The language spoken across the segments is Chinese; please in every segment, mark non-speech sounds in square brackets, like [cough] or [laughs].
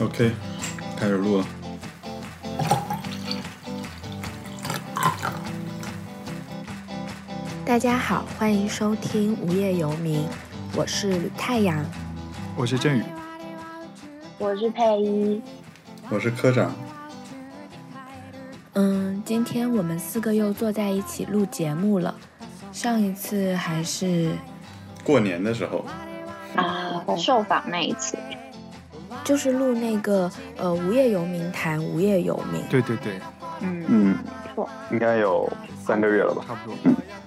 OK，开始录了。大家好，欢迎收听《无业游民》，我是吕太阳，我是振宇，我是佩一，我是科长。嗯，今天我们四个又坐在一起录节目了。上一次还是过年的时候啊，受访那一次，就是录那个呃无业游民谈无业游民。对对对，嗯嗯，没错，应该有三个月了吧，差不多。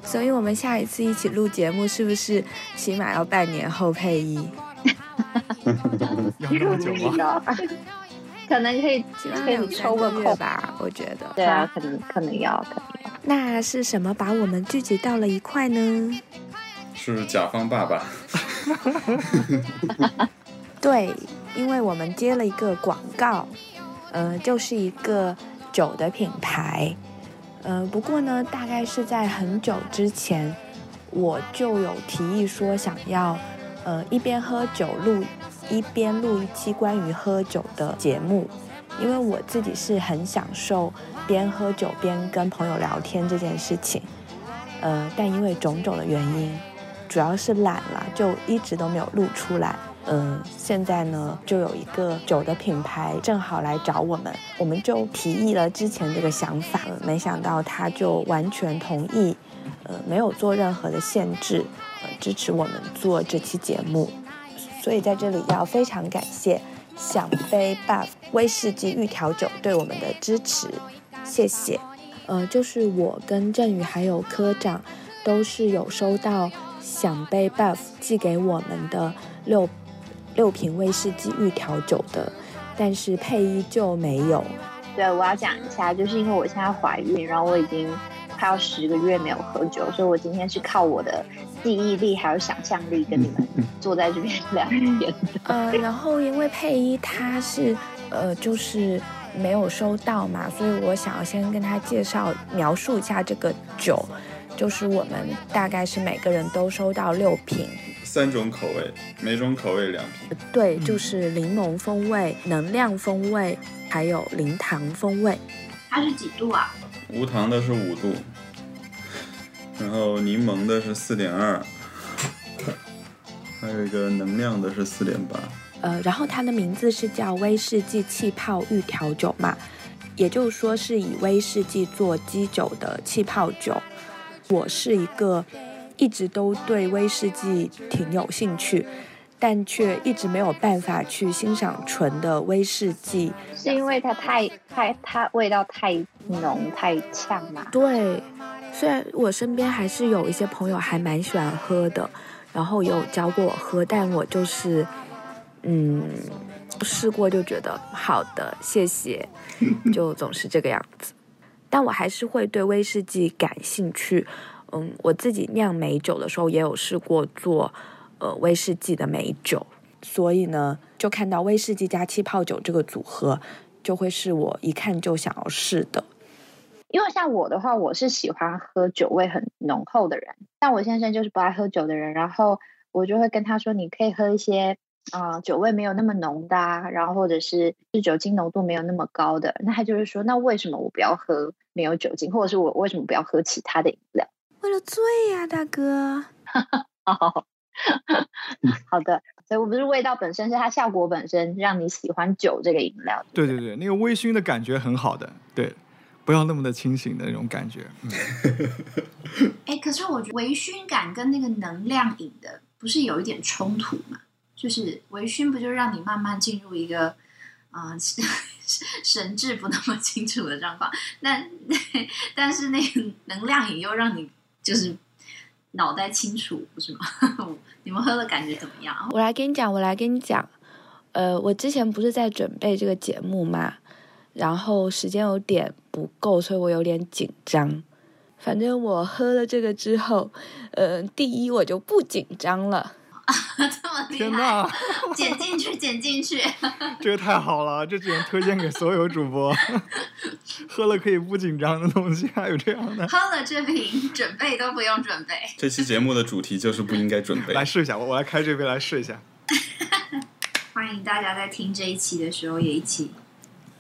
所以我们下一次一起录节目，是不是起码要半年后配音？[laughs] 要久吗？[laughs] 可能可以可以抽个空吧，我觉得。对啊，可能可能要可能要。那是什么把我们聚集到了一块呢？是甲方爸爸。[laughs] 对，因为我们接了一个广告，呃，就是一个酒的品牌。呃，不过呢，大概是在很久之前，我就有提议说想要，呃，一边喝酒录，一边录一期关于喝酒的节目，因为我自己是很享受边喝酒边跟朋友聊天这件事情，呃，但因为种种的原因，主要是懒了，就一直都没有录出来。嗯，现在呢，就有一个酒的品牌正好来找我们，我们就提议了之前这个想法，没想到他就完全同意，呃，没有做任何的限制，呃，支持我们做这期节目，所以在这里要非常感谢想杯 Buff 威士忌预调酒对我们的支持，谢谢。呃，就是我跟振宇还有科长，都是有收到想杯 Buff 寄给我们的六。六瓶威士忌预调酒的，但是配依就没有。对，我要讲一下，就是因为我现在怀孕，然后我已经快要十个月没有喝酒，所以我今天是靠我的记忆力还有想象力跟你们 [laughs] 坐在这边聊天。呃，然后因为配依他是呃就是没有收到嘛，所以我想要先跟他介绍描述一下这个酒，就是我们大概是每个人都收到六瓶。三种口味，每种口味两瓶。对，就是柠檬风味、能量风味，还有零糖风味。它是几度啊？无糖的是五度，然后柠檬的是四点二，[laughs] 还有一个能量的是四点八。呃，然后它的名字是叫威士忌气泡预调酒嘛，也就是说是以威士忌做基酒的气泡酒。我是一个。一直都对威士忌挺有兴趣，但却一直没有办法去欣赏纯的威士忌，是因为它太太它味道太浓太呛嘛？对，虽然我身边还是有一些朋友还蛮喜欢喝的，然后有教过我喝，但我就是嗯试过就觉得好的，谢谢，[laughs] 就总是这个样子。但我还是会对威士忌感兴趣。嗯，我自己酿美酒的时候也有试过做，呃，威士忌的美酒，所以呢，就看到威士忌加气泡酒这个组合，就会是我一看就想要试的。因为像我的话，我是喜欢喝酒味很浓厚的人，但我先生就是不爱喝酒的人，然后我就会跟他说，你可以喝一些啊酒味没有那么浓的，啊然后或者是是酒精浓度没有那么高的，那他就是说，那为什么我不要喝没有酒精，或者是我为什么不要喝其他的饮料？为了醉呀，大哥。[laughs] 好 [laughs] 好的，所以我不是味道本身，是它效果本身让你喜欢酒这个饮料。对对对，那个微醺的感觉很好的，对，不要那么的清醒的那种感觉。[laughs] 哎，可是我觉得微醺感跟那个能量饮的不是有一点冲突吗？就是微醺不就让你慢慢进入一个啊神志不那么清楚的状况，但但是那个能量饮又让你。就是脑袋清楚，不是吗？[laughs] 你们喝的感觉怎么样？我来跟你讲，我来跟你讲。呃，我之前不是在准备这个节目嘛，然后时间有点不够，所以我有点紧张。反正我喝了这个之后，呃，第一我就不紧张了。这么厉害！剪进去，[laughs] 剪进去。这个太好了，这只能推荐给所有主播。[laughs] 喝了可以不紧张的东西，还有这样的。喝了这瓶，准备都不用准备。这期节目的主题就是不应该准备。来试一下，我我来开这杯来试一下。欢 [laughs] 迎欢迎大家在听这一期的时候也一起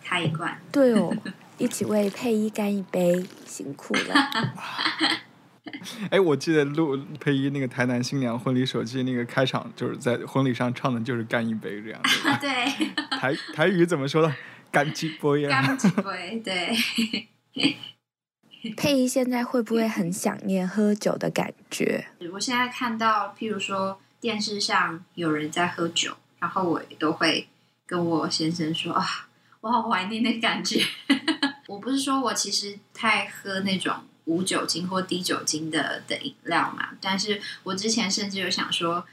开一罐。对哦，一起为佩一干一杯，辛苦了。[laughs] 哎，我记得录配一那个台南新娘婚礼手机那个开场，就是在婚礼上唱的就是干一杯这样。[laughs] 对，[laughs] 台台语怎么说的？干几杯呀？干几杯？对。佩仪现在会不会很想念喝酒的感觉？我现在看到，譬如说电视上有人在喝酒，然后我都会跟我先生说啊，我好怀念那感觉。我不是说我其实太喝那种无酒精或低酒精的的饮料嘛，但是我之前甚至有想说，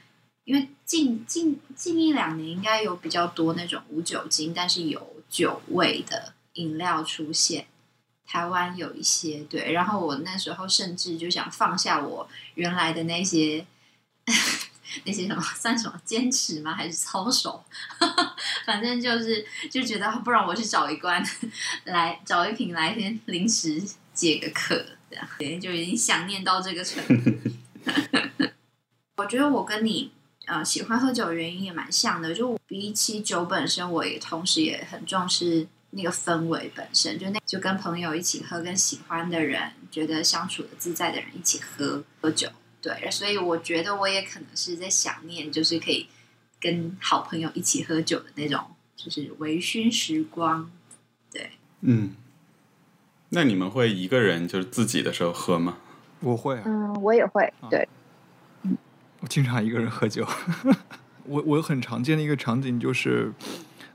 因为近近近一两年应该有比较多那种无酒精但是有酒味的饮料出现。台湾有一些对，然后我那时候甚至就想放下我原来的那些 [laughs] 那些什么算什么坚持吗？还是操守？[laughs] 反正就是就觉得，不然我去找一罐来找一瓶来先临时解个渴，这样对，就已经想念到这个程度。[laughs] 我觉得我跟你呃喜欢喝酒的原因也蛮像的，就比起酒本身，我也同时也很重视。那个氛围本身就那就跟朋友一起喝，跟喜欢的人觉得相处的自在的人一起喝喝酒，对，所以我觉得我也可能是在想念，就是可以跟好朋友一起喝酒的那种，就是微醺时光，对，嗯，那你们会一个人就是自己的时候喝吗？我会，嗯，我也会，对，我经常一个人喝酒，[laughs] 我我很常见的一个场景就是。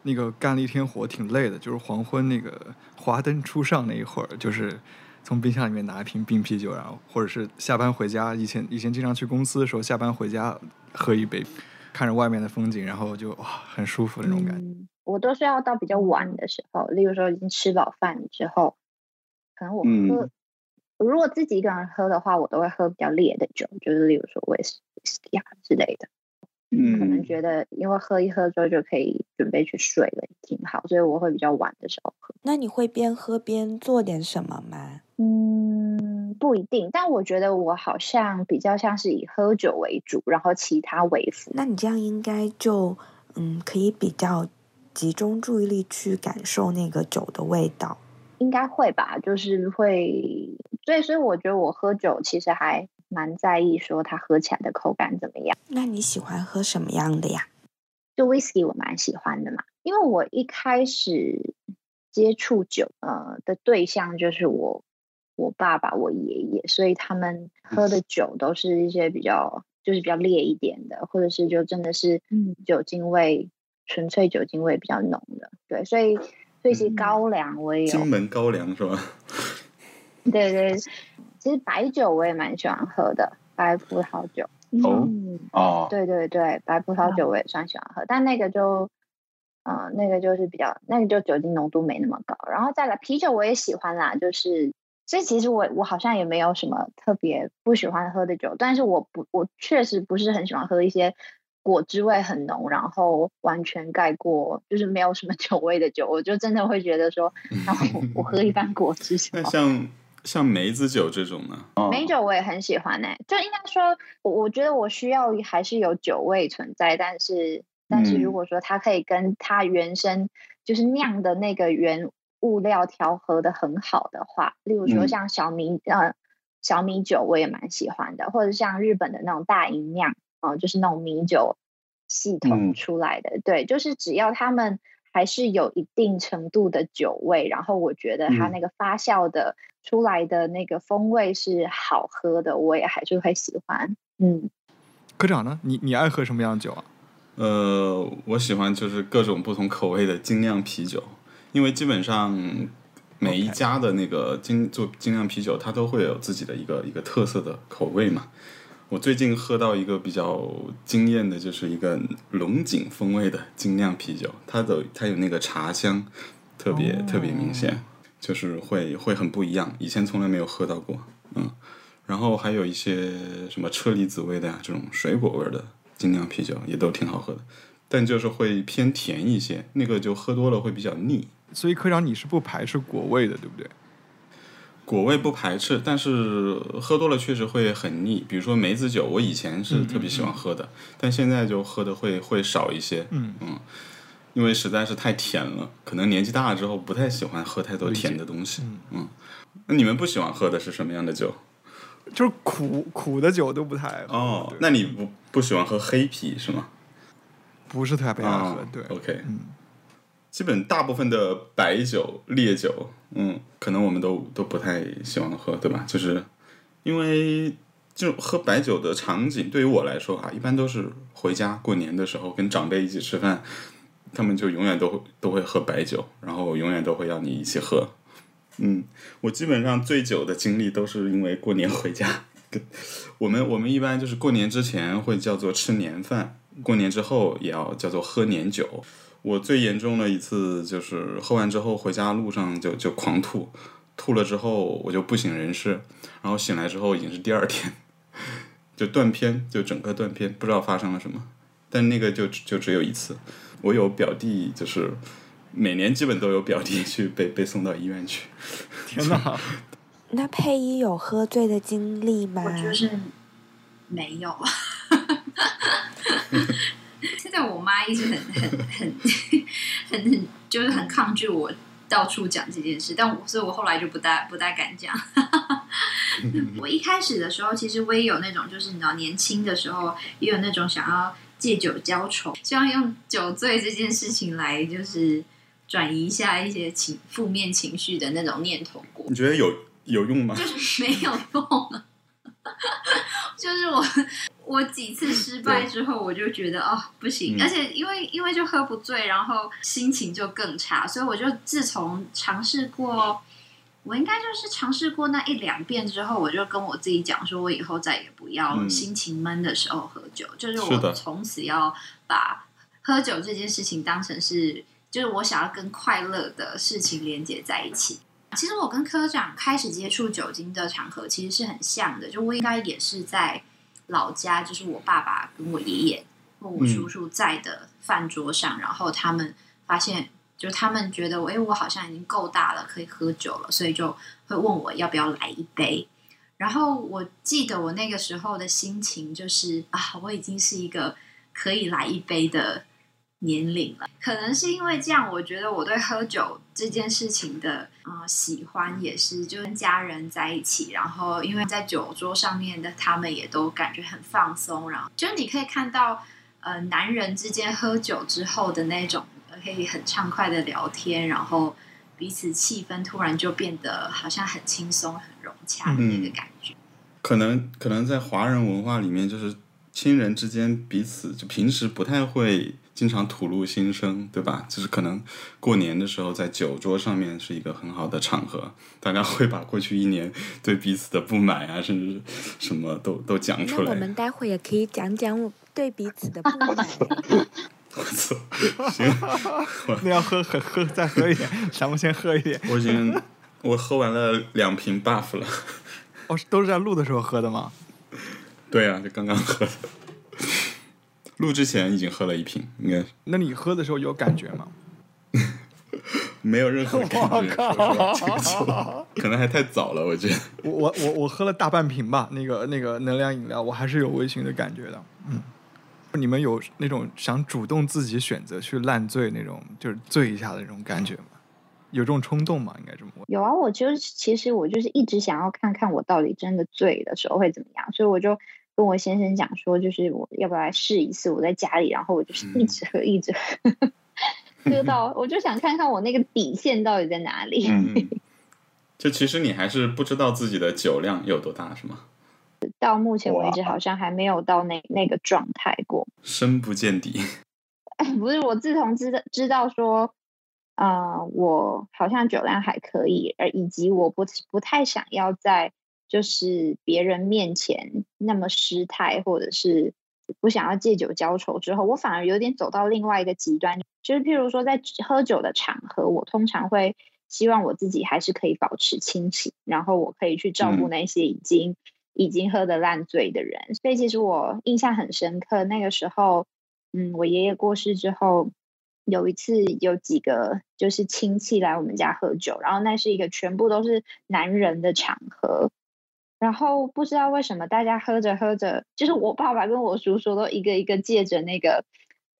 那个干了一天活挺累的，就是黄昏那个华灯初上那一会儿，就是从冰箱里面拿一瓶冰啤酒，然后或者是下班回家，以前以前经常去公司的时候，下班回家喝一杯，看着外面的风景，然后就哇很舒服那种感觉。我都是要到比较晚的时候，例如说已经吃饱饭之后，可能我喝，如果自己一个人喝的话，我都会喝比较烈的酒，就是例如说威士忌啊之类的。嗯可能觉得因为喝一喝之后就可以准备去睡了，挺好，所以我会比较晚的时候喝。那你会边喝边做点什么吗？嗯，不一定，但我觉得我好像比较像是以喝酒为主，然后其他为辅。那你这样应该就嗯，可以比较集中注意力去感受那个酒的味道。应该会吧，就是会，所以所以我觉得我喝酒其实还。蛮在意说它喝起来的口感怎么样？那你喜欢喝什么样的呀？就 whisky 我蛮喜欢的嘛，因为我一开始接触酒呃的对象就是我我爸爸我爷爷，所以他们喝的酒都是一些比较就是比较烈一点的，或者是就真的是酒精味纯粹酒精味比较浓的。对，所以这些高粱我也有金门高粱是吧？[laughs] 对对。其实白酒我也蛮喜欢喝的，白葡萄酒。哦哦，对对对，白葡萄酒我也算喜欢喝，但那个就，嗯，那个就是比较，那个就酒精浓度没那么高。然后再来啤酒我也喜欢啦，就是，所以其实我我好像也没有什么特别不喜欢喝的酒，但是我不，我确实不是很喜欢喝一些果汁味很浓，然后完全盖过就是没有什么 [laughs] 酒味的酒，我就真的会觉得说，然后我喝一般果汁那像。像梅子酒这种呢？梅酒我也很喜欢呢，就应该说，我我觉得我需要还是有酒味存在，但是但是如果说它可以跟它原生就是酿的那个原物料调和的很好的话，例如说像小米呃小米酒我也蛮喜欢的，或者像日本的那种大吟酿啊，就是那种米酒系统出来的，对，就是只要他们。还是有一定程度的酒味，然后我觉得它那个发酵的出来的那个风味是好喝的，我也还是会喜欢。嗯，科长呢？你你爱喝什么样的酒啊？呃，我喜欢就是各种不同口味的精酿啤酒，因为基本上每一家的那个精做精酿啤酒，它都会有自己的一个一个特色的口味嘛。我最近喝到一个比较惊艳的，就是一个龙井风味的精酿啤酒，它的它有那个茶香，特别特别明显，就是会会很不一样，以前从来没有喝到过，嗯，然后还有一些什么车厘子味的呀，这种水果味的精酿啤酒也都挺好喝的，但就是会偏甜一些，那个就喝多了会比较腻。所以科长你是不排斥果味的，对不对？果味不排斥，但是喝多了确实会很腻。比如说梅子酒，我以前是特别喜欢喝的，但现在就喝的会会少一些。嗯嗯，因为实在是太甜了，可能年纪大了之后不太喜欢喝太多甜的东西。嗯，那你们不喜欢喝的是什么样的酒？就是苦苦的酒都不太。哦，那你不不喜欢喝黑啤是吗？不是特别爱喝，啊对。，OK，嗯，基本大部分的白酒、烈酒，嗯，可能我们都都不太喜欢喝，对吧？就是因为就喝白酒的场景，对于我来说啊，一般都是回家过年的时候跟长辈一起吃饭，他们就永远都会都会喝白酒，然后永远都会要你一起喝。嗯，我基本上醉酒的经历都是因为过年回家。[laughs] 我们我们一般就是过年之前会叫做吃年饭，过年之后也要叫做喝年酒。我最严重的一次就是喝完之后回家路上就就狂吐，吐了之后我就不省人事，然后醒来之后已经是第二天，就断片，就整个断片，不知道发生了什么。但那个就就只有一次，我有表弟，就是每年基本都有表弟去被被送到医院去。[laughs] 天哪！[laughs] 那佩仪有喝醉的经历吗？我就是没有。现在我妈一直很很很 [laughs] 很很就是很抗拒我到处讲这件事，但我所以，我后来就不大不大敢讲。[laughs] 我一开始的时候，其实我也有那种，就是你知道，年轻的时候也有那种想要借酒浇愁，希望用酒醉这件事情来就是转移一下一些情负面情绪的那种念头过。你觉得有有用吗？就是没有用。[laughs] 就是我，我几次失败之后，我就觉得哦不行，嗯。而且因为因为就喝不醉，然后心情就更差，所以我就自从尝试过，我应该就是尝试过那一两遍之后，我就跟我自己讲说，我以后再也不要嗯。心情闷的时候喝酒，就是我从此要把喝酒这件事情当成是，就是我想要跟快乐的事情连接在一起。其实我跟科长开始接触酒精的场合其实是很像的，就我应该也是在老家，就是我爸爸跟我爷爷或我叔叔在的饭桌上，然后他们发现，就他们觉得我，哎，我好像已经够大了，可以喝酒了，所以就会问我要不要来一杯。然后我记得我那个时候的心情就是啊，我已经是一个可以来一杯的年龄了。可能是因为这样，我觉得我对喝酒这件事情的呃喜欢也是，就跟家人在一起，然后因为在酒桌上面的他们也都感觉很放松，然后就你可以看到呃男人之间喝酒之后的那种呃可以很畅快的聊天，然后彼此气氛突然就变得好像很轻松、很融洽的那个感觉。可能可能在华人文化里面，就是亲人之间彼此就平时不太会经常吐露心声，对吧？就是可能过年的时候在酒桌上面是一个很好的场合，大家会把过去一年对彼此的不满啊，甚至什么都都讲出来。那我们待会也可以讲讲我对彼此的不满。我操，行，那要喝喝喝再喝一点，[laughs] 咱们先喝一点。我已经我喝完了两瓶 buff 了。哦，都是在录的时候喝的吗？对啊，就刚刚喝的。录之前已经喝了一瓶，应该那你喝的时候有感觉吗？[laughs] 没有任何感觉。[laughs] 说实话这个酒可能还太早了，我觉得。我我我我喝了大半瓶吧，那个那个能量饮料，我还是有微醺的感觉的。嗯，你们有那种想主动自己选择去烂醉那种，就是醉一下的那种感觉吗？有这种冲动吗？应该这么问。有啊，我就是其实我就是一直想要看看我到底真的醉的时候会怎么样，所以我就跟我先生讲说，就是我要不要来试一次？我在家里，然后我就是一直喝，一直喝，[laughs] 喝到我就想看看我那个底线到底在哪里。嗯，就其实你还是不知道自己的酒量有多大，是吗？到目前为止好像还没有到那那个状态过。深不见底。[laughs] 不是，我自从知道知道说，呃，我好像酒量还可以，而以及我不不太想要在就是别人面前那么失态，或者是不想要借酒浇愁之后，我反而有点走到另外一个极端，就是譬如说在喝酒的场合，我通常会希望我自己还是可以保持清醒，然后我可以去照顾嗯那些已经、已经喝得烂醉的人。所以其实我印象很深刻，那个时候。嗯，我爷爷过世之后，有一次有几个就是亲戚来我们家喝酒，然后那是一个全部都是男人的场合，然后不知道为什么大家喝着喝着，就是我爸爸跟我叔叔都一个一个借着那个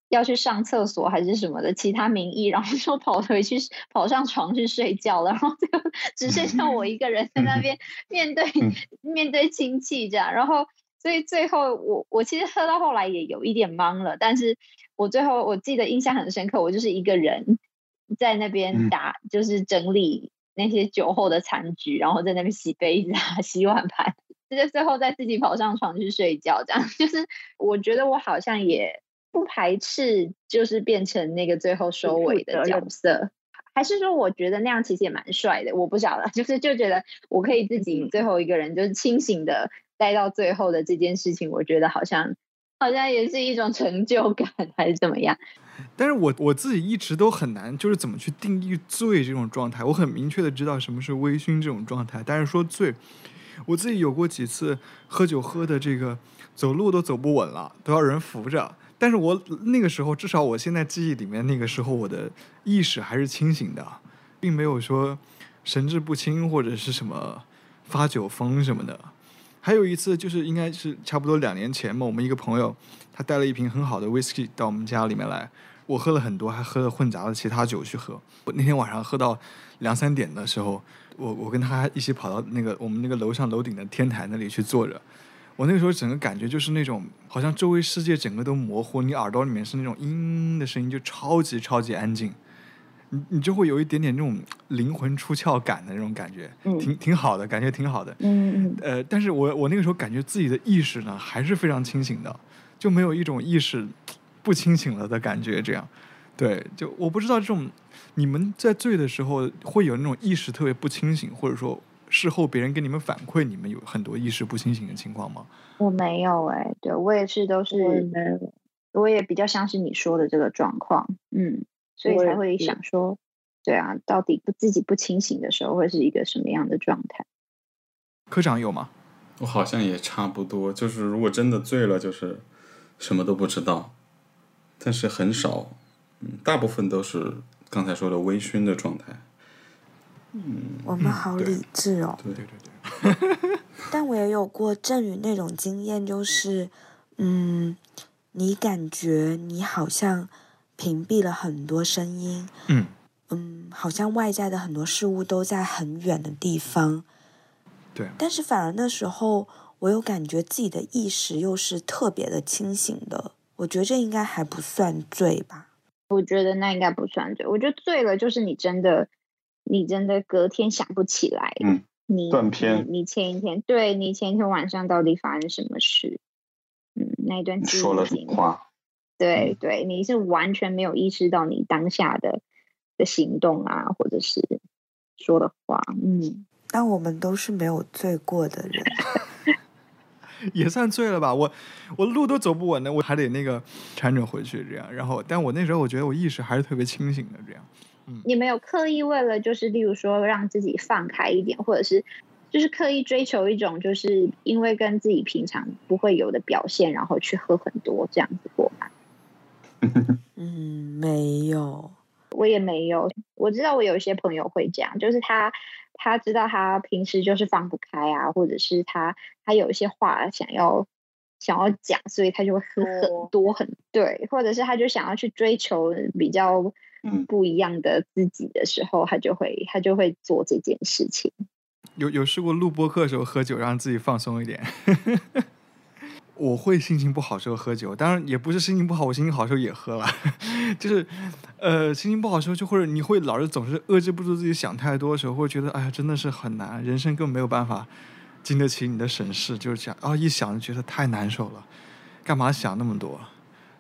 要去上厕所还是什么的其他名义，然后就跑回去跑上床去睡觉了，然后就 [laughs] 只剩下我一个人在那 [laughs] 边面对面对亲戚这样，然后所以最后我我其实喝到后来也有一点懵了，但是我最后我记得印象很深刻，我就是一个人在那边打，就是整理那些酒后的残局，然后在那边洗杯子啊、[laughs] 洗碗盘，直接最后再自己跑上床去睡觉，这样 [laughs] 就是我觉得我好像也。不排斥，就是变成那个最后收尾的角色，还是说我觉得那样其实也蛮帅的？我不晓得，[laughs] 就是就觉得我可以自己最后一个人，就是清醒的待到最后的这件事情，我觉得好像好像也是一种成就感，还是怎么样？但是我我自己一直都很难，就是怎么去定义醉这种状态。我很明确的知道什么是微醺这种状态，但是说醉，我自己有过几次喝酒喝的这个走路都走不稳了，都要人扶着。但是我那个时候，至少我现在记忆里面，那个时候我的意识还是清醒的，并没有说神志不清或者是什么发酒疯什么的。还有一次，就是应该是差不多两年前嘛，我们一个朋友他带了一瓶很好的 whisky 到我们家里面来，我喝了很多，还喝了混杂的其他酒去喝。我那天晚上喝到两三点的时候，我我跟他一起跑到那个我们那个楼上楼顶的天台那里去坐着。我那个时候整个感觉就是那种，好像周围世界整个都模糊，你耳朵里面是那种嘤的声音，就超级超级安静，你你就会有一点点那种灵魂出窍感的那种感觉，挺挺好的，感觉挺好的。嗯嗯。呃，但是我我那个时候感觉自己的意识呢还是非常清醒的，就没有一种意识不清醒了的感觉。这样，对，就我不知道这种你们在醉的时候会有那种意识特别不清醒，或者说。事后别人给你们反馈，你们有很多意识不清醒的情况吗？我没有哎，对我也是，都是，我也比较相信你说的这个状况，嗯，所以才会想说，对啊，到底不自己不清醒的时候会是一个什么样的状态？科长有吗？我好像也差不多，就是如果真的醉了，就是什么都不知道，但是很少，嗯，大部分都是刚才说的微醺的状态。嗯，我们好理智哦。对对对。但我也有过振宇那种经验，就是，嗯，你感觉你好像屏蔽了很多声音，嗯，嗯，好像外在的很多事物都在很远的地方，对。但是反而那时候，我有感觉自己的意识又是特别的清醒的。我觉得这应该还不算醉吧？我觉得那应该不算醉。我觉得醉了就是你真的。你真的隔天想不起来，嗯，你断片，你前一天，对你前一天晚上到底发生什么事？嗯，那一段说了什么话？对对，你是完全没有意识到你当下的的行动啊，或者是说的话，嗯。但我们都是没有醉过的人，[laughs] 也算醉了吧？我我路都走不稳了，我还得那个搀着回去这样。然后，但我那时候我觉得我意识还是特别清醒的这样。嗯你没有刻意为了，就是例如说让自己放开一点，或者是就是刻意追求一种，就是因为跟自己平常不会有的表现，然后去喝很多这样子过吗？[laughs] 嗯，没有，我也没有。我知道我有一些朋友会这样，就是他他知道他平时就是放不开啊，或者是他他有一些话想要想要讲，所以他就会喝很 [laughs] 多很对，或者是他就想要去追求比较。不一样的自己的时候，他就会他就会做这件事情。有有试过录播课的时候喝酒，让自己放松一点。[laughs] 我会心情不好时候喝酒，当然也不是心情不好，我心情好时候也喝了。[laughs] 就是呃，心情不好时候就或者你会老是总是遏制不住自己想太多的时候，会觉得哎呀真的是很难，人生根本没有办法经得起你的审视，就是想啊一想就觉得太难受了，干嘛想那么多？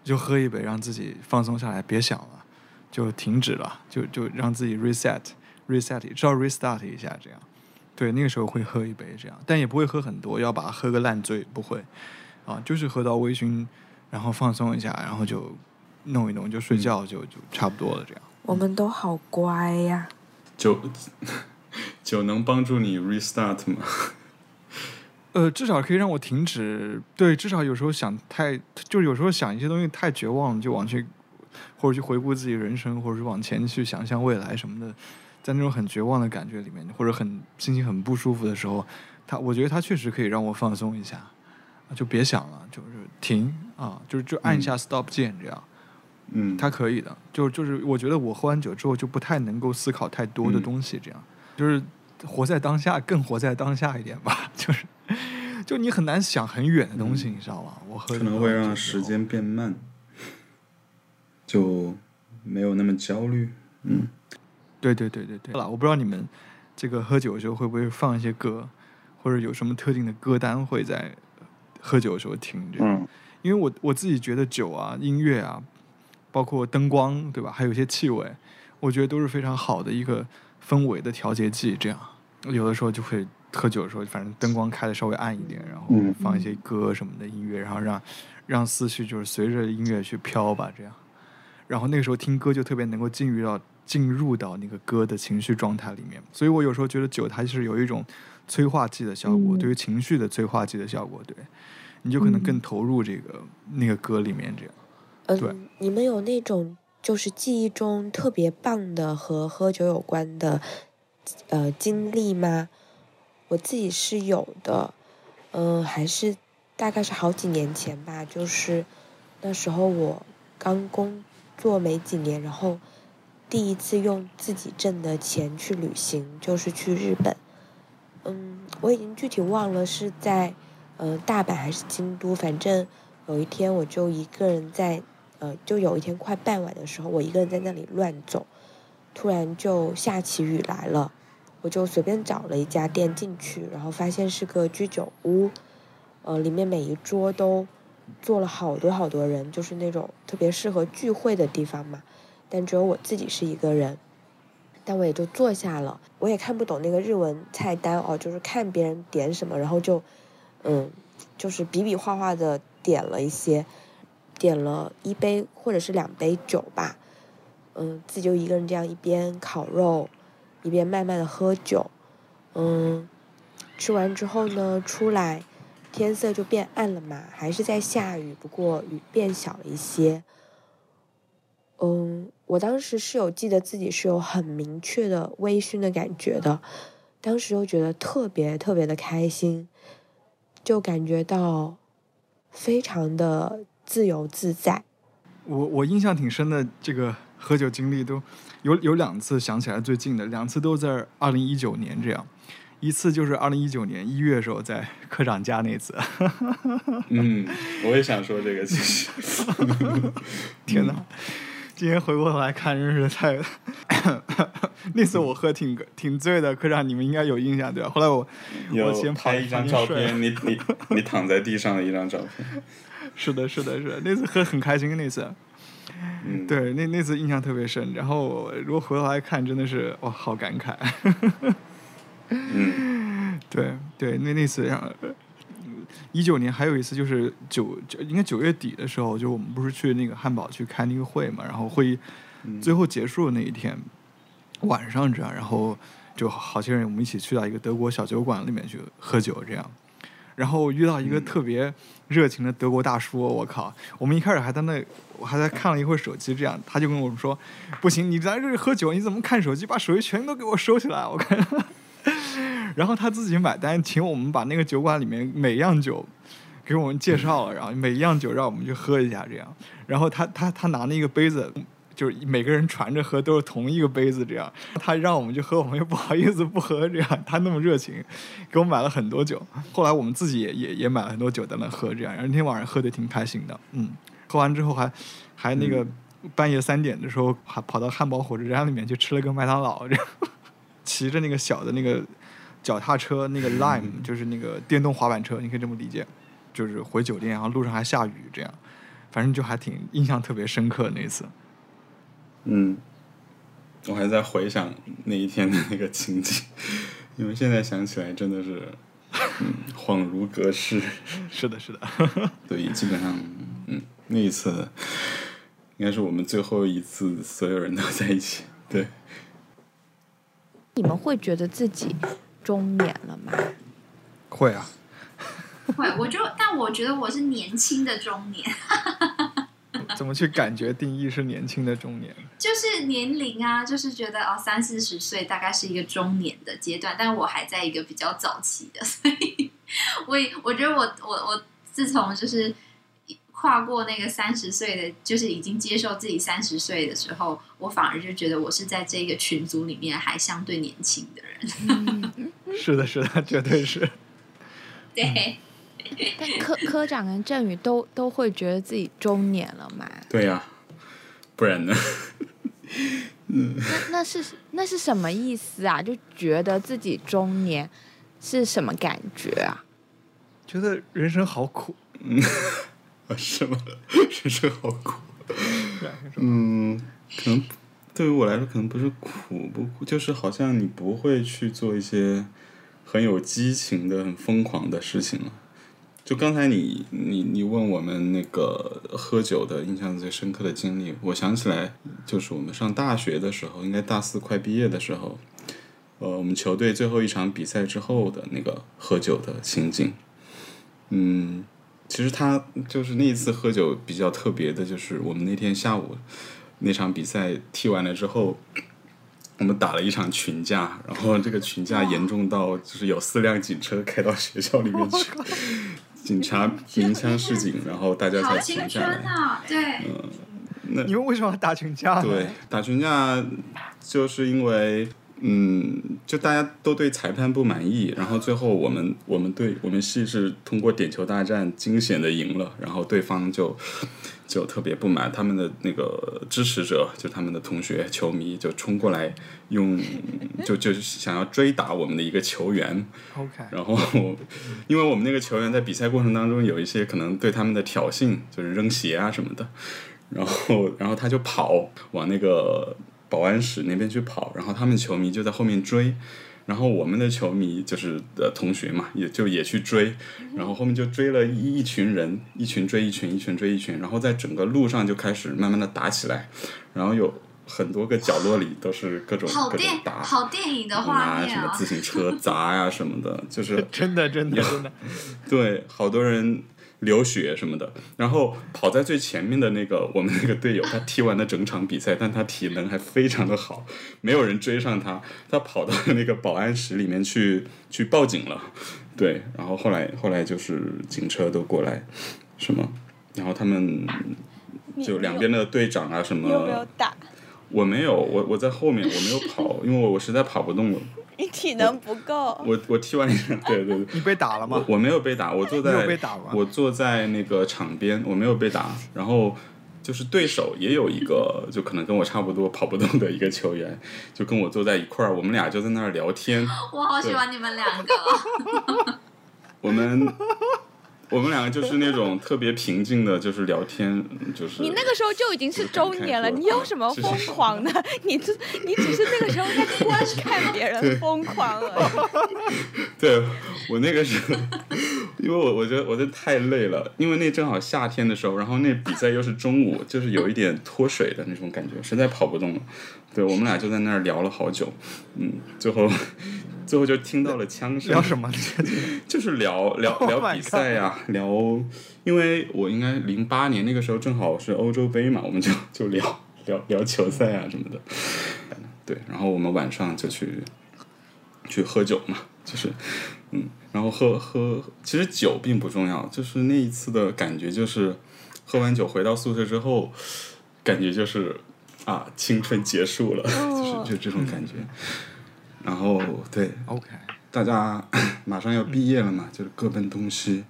就喝一杯，让自己放松下来，别想了。就停止了，就就让自己 reset，reset，知道 restart 一下，这样，对，那个时候会喝一杯这样，但也不会喝很多，要把它喝个烂醉，不会，啊，就是喝到微醺，然后放松一下，然后就弄一弄就睡觉，就就差不多了这样。我们都好乖呀。酒酒 [laughs] 能帮助你 restart 吗？[laughs] 呃，至少可以让我停止，对，至少有时候想太，就是有时候想一些东西太绝望了，就往去。或者去回顾自己人生，或者是往前去想象未来什么的，在那种很绝望的感觉里面，或者很心情很不舒服的时候，他我觉得他确实可以让我放松一下，就别想了，就是停啊，就是就按一下 stop 键这样，嗯，他可以的，就就是我觉得我喝完酒之后就不太能够思考太多的嗯东西，这样、就是活在当下，更活在当下一点吧，[laughs] 就是就你很难想很远的东西，你知道吗？我喝可能会让时间变慢，就没有那么焦虑。嗯，对对对对对。了，我不知道你们这个喝酒的时候会不会放一些歌，或者有什么特定的歌单会在喝酒的时候听这样。嗯因为我我自己觉得酒啊、音乐啊，包括灯光，对吧？还有一些气味，我觉得都是非常好的一个氛围的调节剂。这样，有的时候就会喝酒的时候，反正灯光开的稍微暗一点，然后嗯放一些歌什么的音乐，然后让让思绪就是随着音乐去飘吧，这样。然后那个时候听歌就特别能够进入到进入到那个歌的情绪状态里面，所以我有时候觉得酒它是有一种催化剂的效果，嗯对于情绪的催化剂的效果，对，你就可能更投入这个、那个歌里面这样。对嗯，你们有那种就是记忆中特别棒的和喝酒有关的呃经历吗？我自己是有的，嗯、还是大概是好几年前吧，就是那时候我刚工作没几年，然后第一次用自己挣的钱去旅行，就是去日本。嗯，我已经具体忘了是在呃大阪还是京都，反正有一天我就一个人在呃，就有一天快傍晚的时候，我一个人在那里乱走，突然就下起雨来了，我就随便找了一家店进去，然后发现是个居酒屋，呃，里面每一桌都坐了好多好多人，就是那种特别适合聚会的地方嘛，但只有我自己是一个人。但我也就坐下了，我也看不懂那个日文菜单哦，就是看别人点什么，然后就，嗯，就是比比划划的点了一些，点了一杯或者是两杯酒吧，嗯，自己就一个人这样一边烤肉，一边慢慢的喝酒，嗯，吃完之后呢，出来天色就变暗了嘛，还是在下雨，不过雨变小了一些。嗯，我当时是有记得自己是有很明确的微醺的感觉的，当时就觉得特别特别的开心，就感觉到非常的自由自在。我我印象挺深的，这个喝酒经历都有有两次想起来最近的，两次都在二零一九年这样，一次就是二零一九年一月的时候在科长家那次，嗯，我也想说这个，其实，[laughs] 天哪！今天回过头来看，真是太 [coughs]…… 那次我喝挺挺醉的，科长你们应该有印象对吧？后来我我先跑拍一张照片，你你 [laughs] 你躺在地上的一张照片。是的，是的，是的，那次喝很开心，那次嗯，对那那次印象特别深。然后如果回头来看，真的是哇，好感慨。嗯 [laughs] 对对，那那次让一九年还有一次就是九九应该九月底的时候，就我们不是去那个汉堡去开那个会嘛，然后会议嗯最后结束的那一天晚上这样，然后就好些人我们一起去到一个德国小酒馆里面去喝酒这样。然后遇到一个特别热情的德国大叔，我靠！我们一开始还在那，我还在看了一会儿手机，这样他就跟我们说：“不行，你在这里喝酒，你怎么看手机？把手机全都给我收起来！”我看，然后他自己买单，请我们把那个酒馆里面每样酒给我们介绍了，然后每一样酒让我们去喝一下，这样。然后他他他拿那个杯子，就是每个人传着喝，都是同一个杯子，这样。他让我们去喝，我们又不好意思不喝，这样。他那么热情，给我买了很多酒。后来我们自己也也也买了很多酒在那喝，这样。然后那天晚上喝的挺开心的，嗯。喝完之后还还那个半夜三点的时候，还跑到汉堡火车站里面去吃了个麦当劳，这样。[laughs] 骑着那个小的那个脚踏车，那个 Lime 就是那个电动滑板车，你可以这么理解，就是回酒店，然后路上还下雨，这样，反正就还挺印象特别深刻那一次。嗯，我还在回想那一天的那个情景，[laughs] 因为现在想起来真的是，嗯，恍如隔世。[laughs] 是的，是的，[laughs] 对，基本上，嗯，那一次应该是我们最后一次所有人都在一起。对，你们会觉得自己中年了吗？会啊，会，我就，但我觉得我是年轻的中年，[laughs] 怎么去感觉定义是年轻的中年？就是年龄啊，就是觉得哦，三四十岁大概是一个中年的阶段，但我还在一个比较早期的，所以我也我觉得我我我自从就是快跨过那个三十岁的，就是已经接受自己三十岁的时候，我反而就觉得我是在这个群组里面还相对年轻的人。[laughs] 是的，是的，绝对是。[laughs] 对，[laughs] 但科科长跟振宇都都会觉得自己中年了嘛？对呀、不然呢？嗯那那是那是什么意思啊？就觉得自己中年是什么感觉啊？觉得人生好苦。啊，[laughs] 是吗？人生好苦。嗯，可能对于我来说，可能不是苦不苦，就是好像你不会去做一些很有激情的、很疯狂的事情了。就刚才你你你问我们那个喝酒的印象最深刻的经历，我想起来就是我们上大学的时候，应该大四快毕业的时候，呃，我们球队最后一场比赛之后的那个喝酒的情景。嗯，其实他就是那一次喝酒比较特别的，就是我们那天下午那场比赛踢完了之后，我们打了一场群架，然后这个群架严重到就是有四辆警车开到学校里面去，[laughs] 警察鸣枪示警，然后大家才停下来。春啊！对，你们为什么要打群架？对，打群架就是因为，嗯，就大家都对裁判不满意，然后最后我们我们队我们系是通过点球大战惊险的赢了，然后对方就就特别不满，他们的那个支持者就他们的同学球迷就冲过来用就就想要追打我们的一个球员，[laughs] OK，然后，因为我们那个球员在比赛过程当中有一些可能对他们的挑衅，就是扔鞋啊什么的，然后，然后他就跑往那个保安室那边去跑，然后他们球迷就在后面追，然后我们的球迷就是呃同学嘛，也就也去追，然后后面就追了一一群人，一群追一群，一群追一群，然后在整个路上就开始慢慢的打起来，然后有很多个角落里都是各种各种好电打。好电影的画拿什面啊！么自行车砸呀、什么的，就是真的真的真的，[laughs] 对好多人流血什么的。然后跑在最前面的那个我们那个队友，他踢完了整场比赛，但他体能还非常的好，没有人追上他，他跑到那个保安室里面去去报警了。对，然后后来后来就是警车都过来，什么，然后他们就两边的队长啊什么，有没有打？我没有，我我在后面，我没有跑，因为我我实在跑不动了。你体能不够。我我踢完一场，对对对，[laughs] 你被打了吗？我没有被打，我坐在被打吗我坐在那个场边，我没有被打。然后就是对手也有一个，就可能跟我差不多跑不动的一个球员，就跟我坐在一块儿，我们俩就在那儿聊天。我好喜欢你们两个哦，[laughs] 我们我们两个就是那种特别平静的，就是聊天，就是你那个时候就已经是中年了，你有什么 [laughs] 疯狂的？你只你只是那个时候在 [laughs] 观看别人疯狂而已。[laughs] 对我那个时候，因为我我觉得我这太累了，因为那正好夏天的时候，然后那比赛又是中午，就是有一点脱水的那种感觉，实在跑不动了。对我们俩就在那儿聊了好久，嗯，最后最后就听到了枪声，聊什么？[laughs] 就是聊聊 Oh [laughs] 聊比赛呀、聊，因为我应该零八年那个时候正好是欧洲杯嘛，我们就就聊聊聊球赛啊什么的，对，然后我们晚上就去去喝酒嘛，就是嗯，然后喝喝，其实酒并不重要，就是那一次的感觉就是喝完酒回到宿舍之后，感觉就是啊青春结束了，哦。就是就这种感觉，然后对 OK，大家 [coughs] 马上要毕业了嘛，就是各奔东西。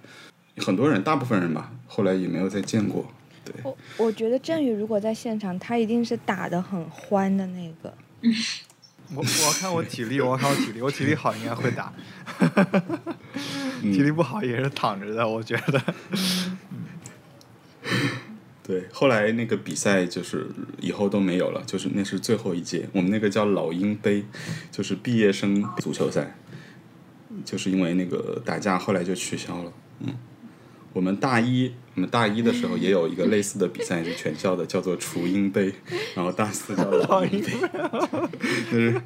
很多人，大部分人吧，后来也没有再见过。对，我我觉得振宇如果在现场，他一定是打的很欢的那个。我我要看我体力，我要看我体力，我体力好应该会打，[laughs] [laughs] 嗯体力不好也是躺着的，我觉得。对，后来那个比赛就是以后都没有了，就是那是最后一届，我们那个叫老鹰杯，就是毕业生足球赛，就是因为那个打架，后来就取消了。嗯，我们大一，我们大一的时候也有一个类似的比赛，是全校的，叫做雏鹰杯，然后大四叫老鹰杯，那是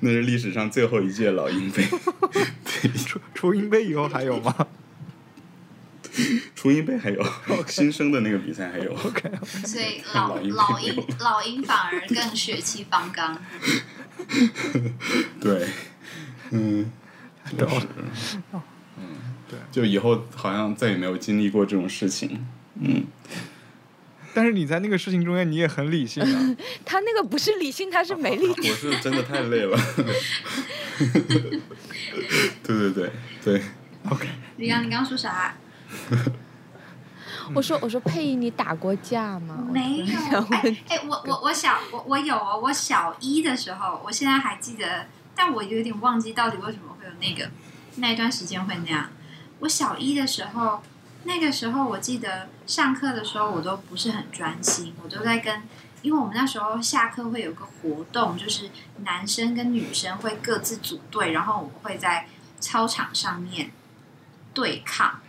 那是历史上最后一届老鹰杯。[laughs] 雏雏鹰杯以后还有吗 [laughs] 雏鹰杯还有新生的那个比赛还有。？OK，所以老老鹰老鹰老鹰反而更血气方刚。对，嗯，就是，嗯，对，就以后好像再也没有经历过这种事情。嗯，但是你在那个事情中间，你也很理性啊。[laughs] 他那个不是理性，他是没理 [laughs] 我是真的太累了。对对对对，OK，李阳，你刚刚说啥？[laughs] 我说我说佩仪，你打过架吗？没有，哎，我我我小我我有哦，我小一的时候，我现在还记得，但我有点忘记到底为什么会有那个那一段时间会那样。我小一的时候，那个时候我记得上课的时候我都不是很专心，我都在跟，因为我们那时候下课会有个活动，就是男生跟女生会各自组队，然后我们会在操场上面对抗，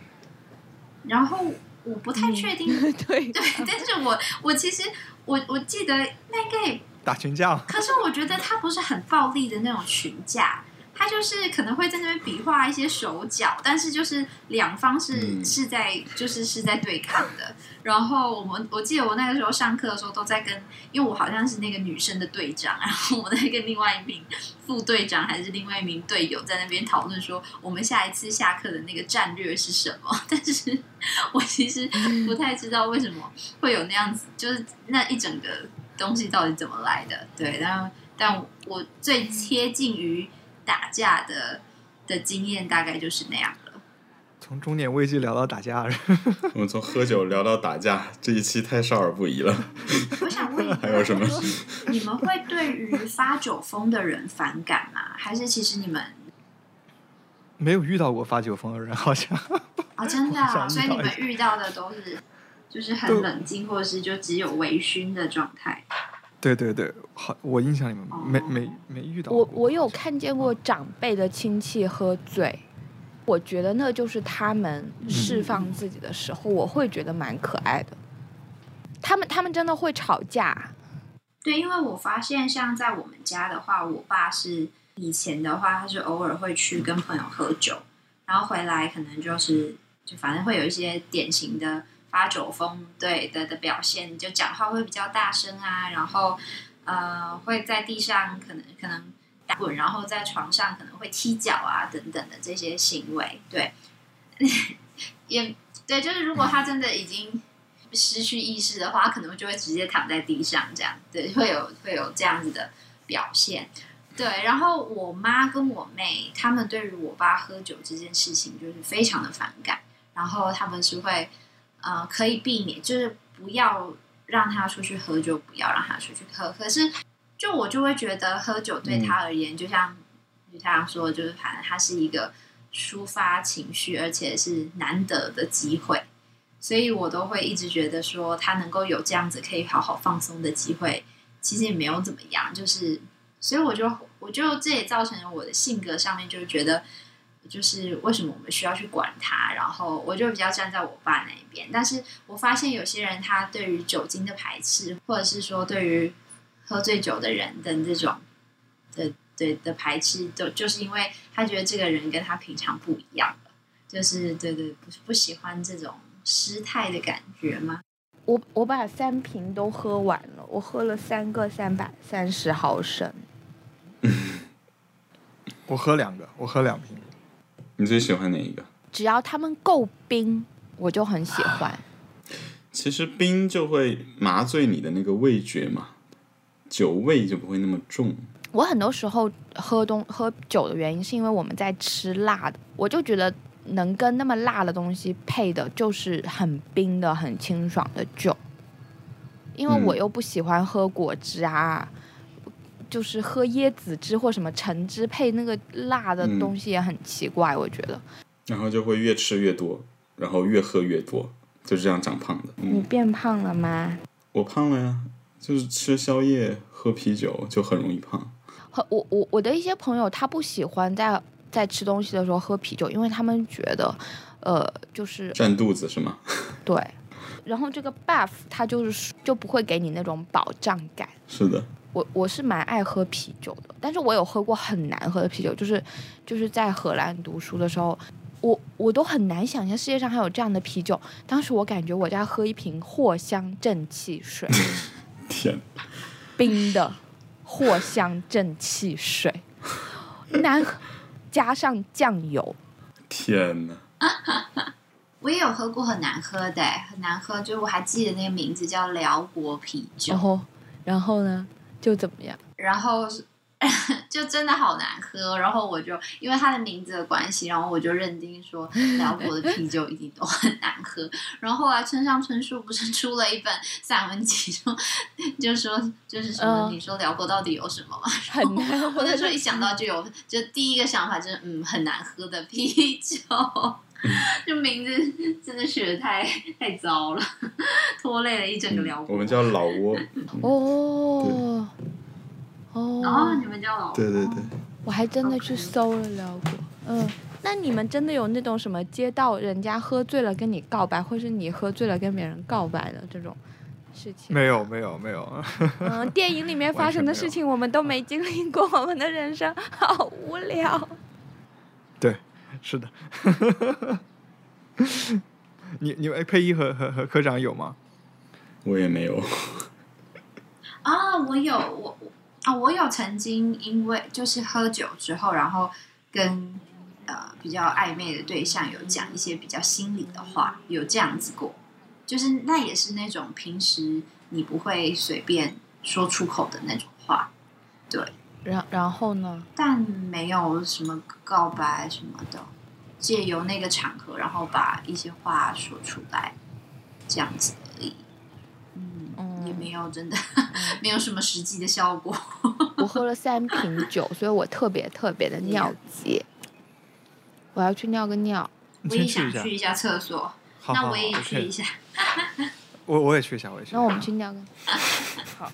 然后我不太确定 [laughs] 对对，但是我我其实我我记得那个，打群架？可是我觉得他不是很暴力的那种群架，他就是可能会在那边比划一些手脚，但是就是两方是、嗯是在就是是在对抗的。然后我们我记得我那个时候上课的时候都在跟，因为我好像是那个女生的队长，然后我在跟另外一名副队长还是另外一名队友在那边讨论说我们下一次下课的那个战略是什么，但是我其实不太知道为什么会有那样子，就是那一整个东西到底怎么来的。对，然后但我最贴近于打架的的经验大概就是那样了。从中年危机聊到打架，[laughs] 我们从喝酒聊到打架，这一期太少儿不宜了。我想问还有什么？你们会对于发酒疯的人反感吗？还是其实你们没有遇到过发酒疯的人，好像。啊、真的、[laughs] 啊，所以你们遇到的都是就是很冷静，或者是就只有微醺的状态。对对对，好，我印象里面没哦没没遇到过。我我有看见过长辈的亲戚喝醉，我觉得那就是他们释放自己的时候，我会觉得蛮可爱的。他们他们真的会吵架，对，因为我发现像在我们家的话，我爸是以前的话，他是偶尔会去跟朋友喝酒，然后回来可能就是就反正会有一些典型的发酒疯对的的表现，就讲话会比较大声啊，然后呃会在地上可能可能打滚，然后在床上可能会踢脚啊等等的这些行为，对，[laughs] 也对，就是如果他真的已经。失去意识的话，可能就会直接躺在地上，这样对，会有会有这样子的表现。对，然后我妈跟我妹他们对于我爸喝酒这件事情就是非常的反感，然后他们是会呃可以避免，就是不要让他出去喝酒，不要让他出去喝。可是就我就会觉得喝酒对他而言，就像就像说，就是反正他是一个抒发情绪，而且是难得的机会。所以我都会一直觉得说，他能够有这样子可以好好放松的机会，其实也没有怎么样。就是，所以我就我就这也造成了我的性格上面，就是觉得，就是为什么我们需要去管他，然后我就比较站在我爸那一边。但是我发现有些人他对于酒精的排斥，或者是说对于喝醉酒的人的这种的对的排斥，就就是因为他觉得这个人跟他平常不一样了，就是对对不不喜欢这种。失态的感觉吗？我我把三瓶都喝完了，我喝了三个三百三十毫升。[laughs] 我喝两个，我喝两瓶。你最喜欢哪一个？只要他们够冰，我就很喜欢。其实冰就会麻醉你的那个味觉嘛，酒味就不会那么重。我很多时候喝东喝酒的原因，是因为我们在吃辣的，我就觉得能跟那么辣的东西配的，就是很冰的、很清爽的酒。因为我又不喜欢喝果汁啊，就是喝椰子汁或什么橙汁配那个辣的东西也很奇怪，我觉得。然后就会越吃越多，然后越喝越多，就是这样长胖的。你变胖了吗？我胖了呀，就是吃宵夜、喝啤酒就很容易胖。和我我我的一些朋友，他不喜欢在在吃东西的时候喝啤酒，因为他们觉得，呃，就是占肚子是吗？[laughs] 对。然后这个 buff 它就是就不会给你那种保障感。是的，我我是蛮爱喝啤酒的，但是我有喝过很难喝的啤酒，就是就是在荷兰读书的时候，我我都很难想象世界上还有这样的啤酒。当时我感觉我在喝一瓶藿香正气水，[laughs] 天，冰的藿香正气水，难喝，加上酱油。天呐，[laughs] 我也有喝过很难喝的，很难喝，就是我还记得那个名字叫辽国啤酒，然后然后呢就怎么样？然后 [laughs] 就真的好难喝，然后我就因为它的名字的关系，然后我就认定说 [laughs] 辽国的啤酒一定都很难喝。然后后来村上春树不是出了一本散文集，说就说就是什么，嗯你说辽国到底有什么嘛？很难喝我那时候一想到就有，就第一个想法就是嗯，很难喝的啤酒。[laughs] 就名字真的学得太太糟了，拖累了一整个辽国。我们叫老挝。[laughs] 哦哦，哦，你们叫老对对对，我还真的去搜了辽国。嗯，那你们真的有那种什么街道人家喝醉了跟你告白，或是你喝醉了跟别人告白的这种事情？没有没有没有，嗯，[laughs] 电影里面发生的事情我们都没经历过，我们的人生好无聊。对，是的。[laughs] 你你哎，佩一和和和科长有吗？我也没有。啊，我有我我啊，我有曾经因为就是喝酒之后，然后跟呃比较暧昧的对象有讲一些比较心里的话，有这样子过，就是那也是那种平时你不会随便说出口的那种话，对，然然后呢？但没有什么告白什么的，借由那个场合，然后把一些话说出来，这样子而已。嗯，嗯也没有真的 [laughs] 没有什么实际的效果。[laughs] 我喝了三瓶酒，所以我特别特别的尿急。我要去尿个尿。我也想去。一下厕所，好好那我也去一下。[laughs] 我我也去一下，我也去。那我们去尿个。好。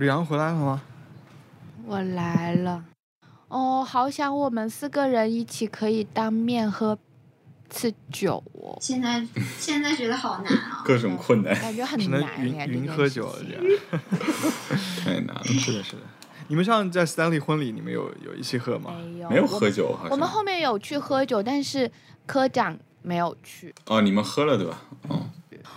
吕阳回来了吗？我来了。哦，好想我们四个人一起可以当面喝次酒哦，现在现在觉得好难啊、[laughs] 各种困难，感觉很只能难呀。云喝酒了，这样。太难了。[laughs] 是的，是的。你们上次在 Stanley 婚礼，你们有有一起喝吗？没有没有喝酒，好像。我们后面有去喝酒，但是科长没有去。哦，你们喝了对吧？哦，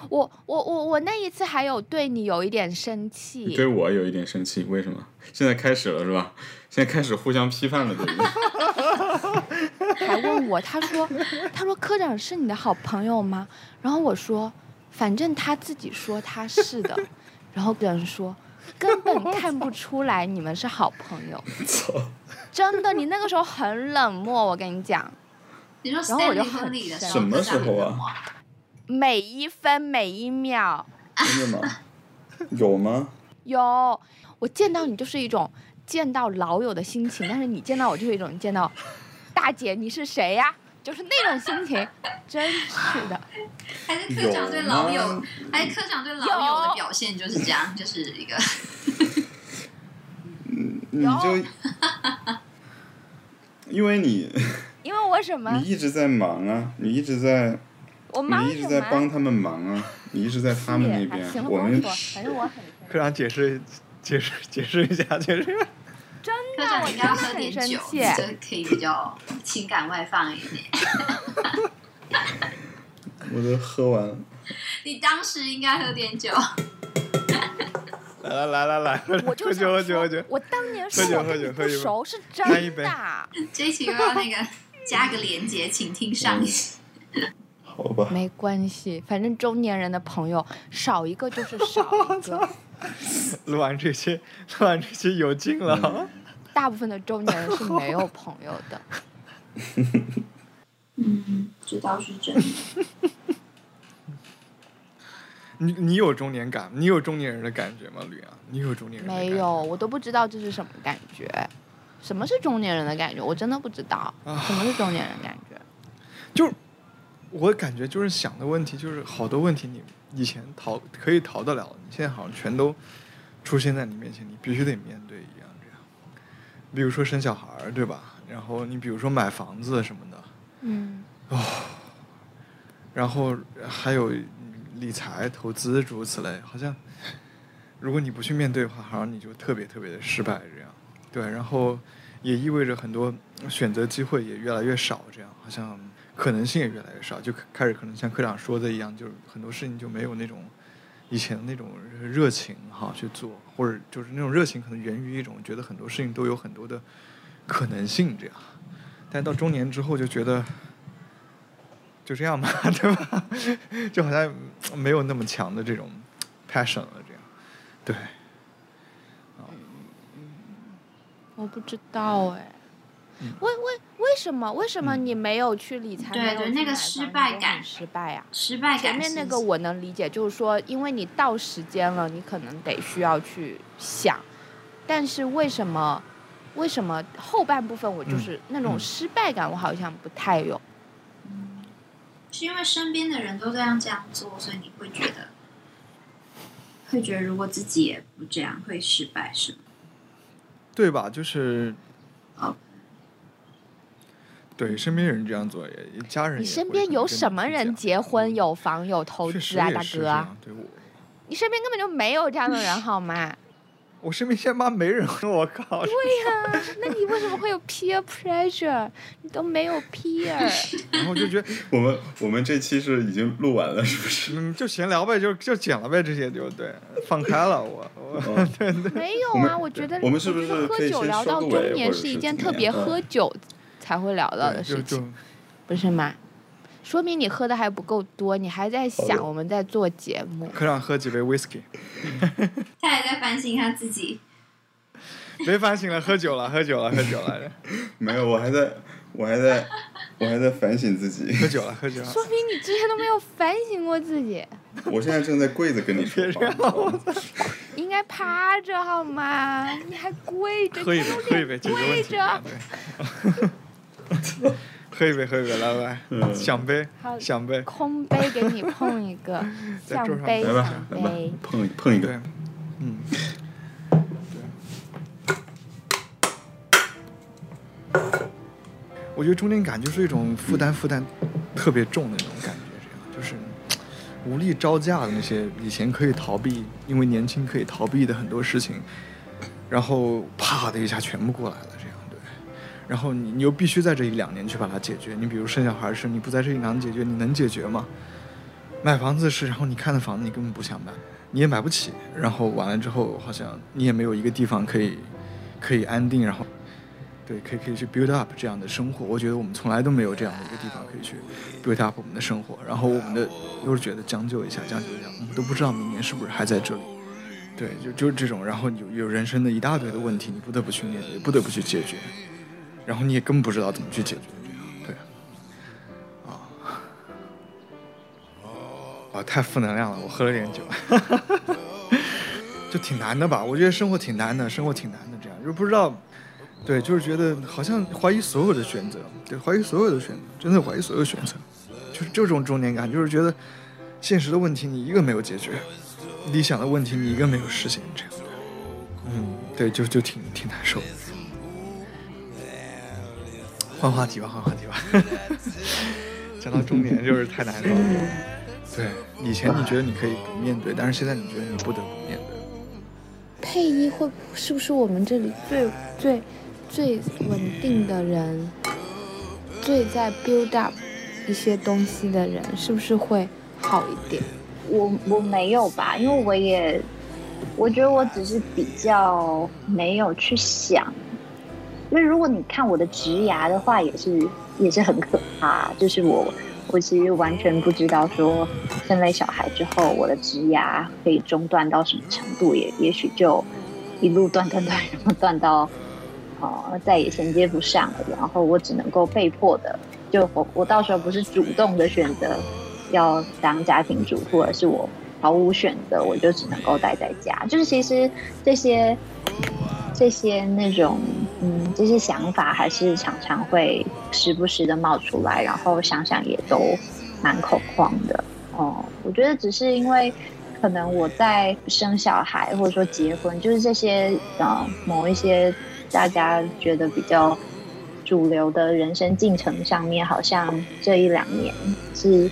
我我我我那一次还有对你有一点生气，对我有一点生气，为什么？现在开始了是吧？现在开始互相批判了，对不对？还问我，他说他说科长是你的好朋友吗？然后我说，反正他自己说他是的，然后别人说根本看不出来你们是好朋友 [laughs] [laughs] 真的，你那个时候很冷漠，我跟你讲，你说然后我就很婚礼的时候，什么时候啊？每一分每一秒真的吗？有吗？有我见到你就是一种见到老友的心情，但是你见到我就是一种见到大姐你是谁呀、就是那种心情，真是的。还是科长对老有友吗，还是科长对老友的表现就是这样，就是一个嗯你就因为你因为我什么你？一直在忙啊，你一直在我忙你一直在？帮他们忙啊，你一直在他们那边行，了，我们不用说，反正我很 [laughs] 科长解释解释解释一下，解释。真的，我应该要真的很生喝点酒，气。这可以比较情感外放一点。[laughs] 我都喝完了。你当时应该喝点酒，来来来来来，喝我就喝酒喝酒喝酒想说，。我当年喝酒说我跟你喝酒喝酒不熟是干一杯真的。[laughs] 这一期又要那个加个连接，请听上一期。好吧，没关系，反正中年人的朋友少一个就是少一个。录完这些，录完这些有劲了。大部分的中年人是没有朋友的。[laughs] 嗯，这倒是真的。你你有中年感，你有中年人的感觉吗，吕阳？你有中年人没有，我都不知道这是什么感觉。什么是中年人的感觉？我真的不知道。啊什么是中年人感觉？就是我感觉就是想的问题，就是好多问题你以前逃可以逃得了，你现在好像全都出现在你面前，你必须得面对一样这样。比如说生小孩儿，对吧？然后你比如说买房子什么的，嗯，哦然后还有理财、投资诸如此类，好像如果你不去面对的话，好像你就特别特别的失败这样。对，然后也意味着很多选择机会也越来越少，这样好像可能性也越来越少，就开始可能像科长说的一样，就是很多事情就没有那种以前那种热情哈去做，或者就是那种热情可能源于一种觉得很多事情都有很多的可能性这样，但到中年之后就觉得就这样吧，[laughs] 对吧？就好像没有那么强的这种 passion 了，这样，对。我不知道哎，为为为什么为什么你没有去理财？对对，那个失败感，失败呀，失败感。前面那个我能理解，就是说，因为你到时间了，你可能得需要去想。但是为什么为什么后半部分我就是那种失败感，我好像不太有。是因为身边的人都这样这样做，所以你会觉得会觉得如果自己也不这样会失败，是吗？对吧？就是，对身边人这样做，也家人。你身边有什么人结婚有房有投资啊，大哥？对我，你身边根本就没有这样的人，好吗？我身边现在妈没人，[laughs] 我靠！对呀，那你为什么会有 peer pressure？你都没有 peer。[laughs] 然后就觉得 [laughs] 我们我们这期是已经录完了，是不是？嗯，就闲聊呗，就就剪了呗，这些就对，放开了我我对对。没有啊，我觉得我们是不是喝酒聊到中年是一件特别喝酒才会聊到的事情，不是吗？说明你喝的还不够多，你还在想我们在做节目。科长喝几杯 whisky。[laughs] 他还在反省他自己。[laughs] 别反省了，喝酒了，喝酒了，喝酒了。[laughs] 没有，我还在，我还在，我还在反省自己。喝酒了，喝酒了。说明你之前都没有反省过自己。我现在正在跪着跟你说话。应该趴着好吗？你还跪着？喝一杯，喝一杯，跪着。喝一杯，喝一杯，来来，奖杯，奖杯，空杯给你碰一个，[laughs] 奖杯，来吧，碰碰一个，嗯，我觉得中年感就是一种负担，负担特别重的那种感觉，这样就是无力招架的那些以前可以逃避，因为年轻可以逃避的很多事情，然后啪的一下全部过来了。然后你你又必须在这一两年去把它解决。你比如生小孩是，你不在这一两年解决，你能解决吗？买房子是，然后你看的房子你根本不想买，你也买不起。然后完了之后，好像你也没有一个地方可以可以安定，然后对，可以可以去 build up 这样的生活。我觉得我们从来都没有这样的一个地方可以去 build up 我们的生活。然后我们的又是觉得将就一下，将就一下，我们都不知道明年是不是还在这里。对，就就是这种。然后有有人生的一大堆的问题，你不得不去面对，不得不去解决。然后你也根本不知道怎么去解决，对，啊，啊，太负能量了，我喝了点酒，[laughs] 就挺难的吧？我觉得生活挺难的，生活挺难的，这样就不知道，对，就是觉得好像怀疑所有的选择，对，怀疑所有的选择，真的怀疑所有选择，就是这种中年感，就是觉得现实的问题你一个没有解决，理想的问题你一个没有实现，这样的，嗯，对，就就挺挺难受。换话题吧，换话题吧。[laughs] 讲到中年就是太难受了。对，以前你觉得你可以不面对，但是现在你觉得你不得不面对。配音会是不是我们这里最最最稳定的人，最在 build up 一些东西的人，是不是会好一点？我我没有吧，因为我也我觉得我只是比较没有去想。因为如果你看我的职涯的话，也是也是很可怕。就是我我其实完全不知道说生了小孩之后，我的职涯可以中断到什么程度，也也许就一路断断断，然后断到呃再也衔接不上了。然后我只能够被迫的，就我我到时候不是主动的选择要当家庭主妇，而是我毫无选择，我就只能够待在家。就是其实这些。这些那种，这些想法还是常常会时不时的冒出来，然后想想也都蛮恐慌的。哦，我觉得只是因为可能我在生小孩或者说结婚，就是这些呃某一些大家觉得比较主流的人生进程上面，好像这一两年是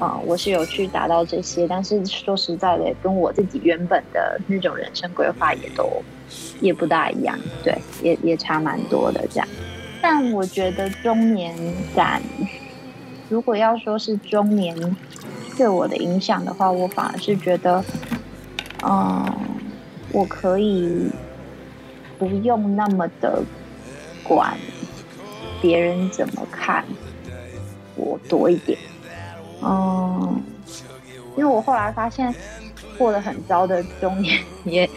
啊、我是有去达到这些，但是说实在的，跟我自己原本的那种人生规划也都也不大一样，对，也也差蛮多的这样。但我觉得中年感，如果要说是中年对我的影响的话，我反而是觉得，嗯，我可以不用那么的管别人怎么看我多一点。嗯，因为我后来发现，过得很糟的中年 [laughs] 也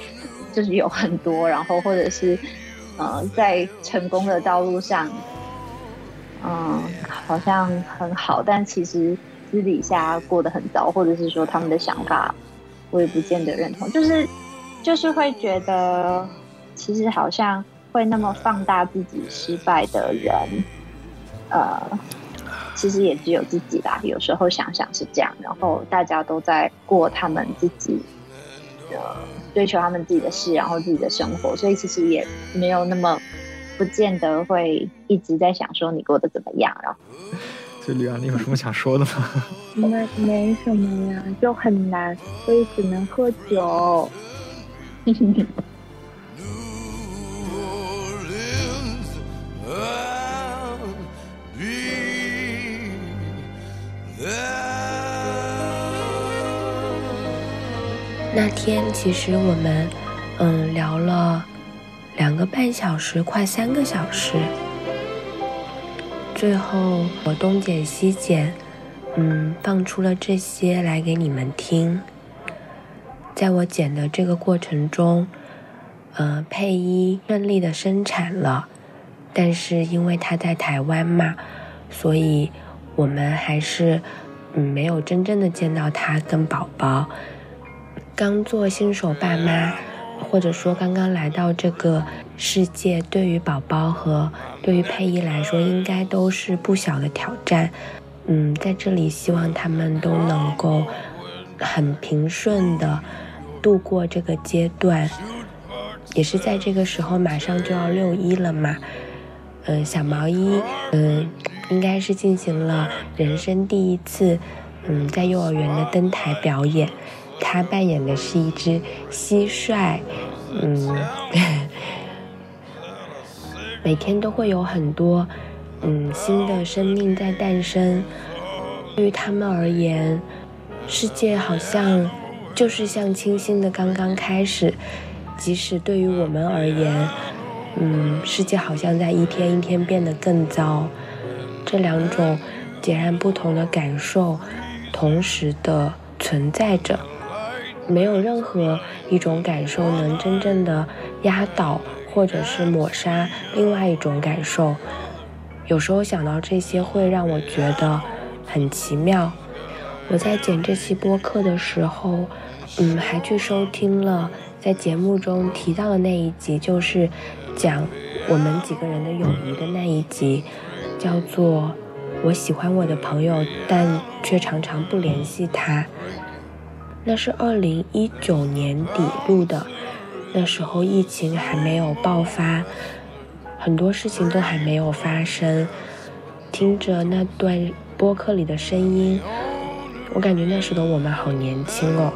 就是有很多，然后或者是呃，在成功的道路上，嗯，好像很好，但其实私底下过得很糟，或者是说他们的想法，我也不见得认同，就是就是会觉得，其实好像会那么放大自己失败的人，呃。其实也只有自己啦，有时候想想是这样，然后大家都在过他们自己的追求他们自己的事，然后自己的生活，所以其实也没有那么不见得会一直在想说你过得怎么样。然后，所以吕安，你有什么想说的吗？没没什么呀，就很难，所以只能喝酒。[laughs] 那天其实我们，嗯，聊了两个半小时，快三个小时。最后我东剪西剪，嗯，放出了这些来给你们听。在我剪的这个过程中，呃，配音顺利的生产了，但是因为他在台湾嘛，所以我们还是嗯没有真正的见到他跟宝宝。刚做新手爸妈，或者说刚刚来到这个世界，对于宝宝和对于佩仪来说，应该都是不小的挑战。嗯，在这里希望他们都能够很平顺的度过这个阶段。也是在这个时候，马上就要六一了嘛。嗯，小毛衣，嗯，应该是进行了人生第一次，嗯，在幼儿园的登台表演。他扮演的是一只蟋蟀，嗯，每天都会有很多嗯新的生命在诞生。对于他们而言，世界好像就是像清新的刚刚开始；即使对于我们而言，嗯，世界好像在一天一天变得更糟。这两种截然不同的感受，同时的存在着。没有任何一种感受能真正的压倒或者是抹杀另外一种感受。有时候想到这些，会让我觉得很奇妙。我在剪这期播客的时候，嗯，还去收听了在节目中提到的那一集，就是讲我们几个人的友谊的那一集，叫做“我喜欢我的朋友，但却常常不联系他”。那是二零一九年底录的，那时候疫情还没有爆发，很多事情都还没有发生。听着那段播客里的声音，我感觉那时的我们好年轻哦。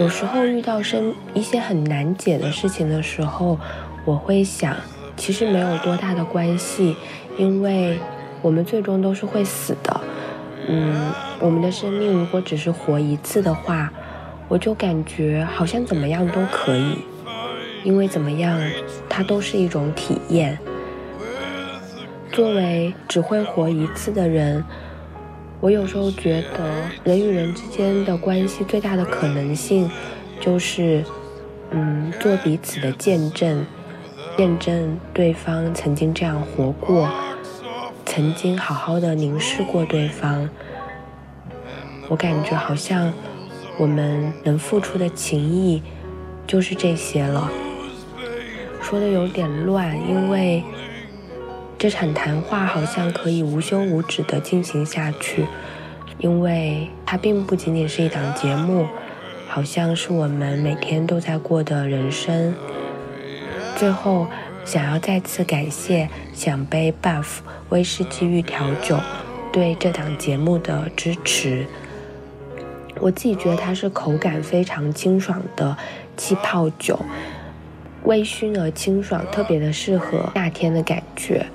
有时候遇到生一些很难解的事情的时候，我会想，其实没有多大的关系，因为我们最终都是会死的。嗯，我们的生命如果只是活一次的话，我就感觉好像怎么样都可以，因为怎么样，它都是一种体验。作为只会活一次的人，我有时候觉得人与人之间的关系最大的可能性，就是，嗯，做彼此的见证，见证对方曾经这样活过。曾经好好的凝视过对方，我感觉好像我们能付出的情谊就是这些了。说的有点乱，因为这场谈话好像可以无休无止的进行下去，因为它并不仅仅是一档节目，好像是我们每天都在过的人生。最后。想要再次感谢响杯 Buff 威士忌玉调酒对这档节目的支持。我自己觉得它是口感非常清爽的气泡酒，微醺而清爽，特别的适合夏天的感觉。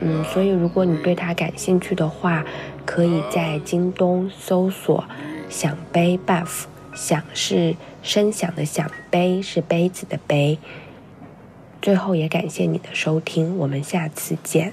嗯，所以如果你对它感兴趣的话，可以在京东搜索“响杯 buff”，响是声响的响，杯是杯子的杯。最后也感谢你的收听，我们下次见。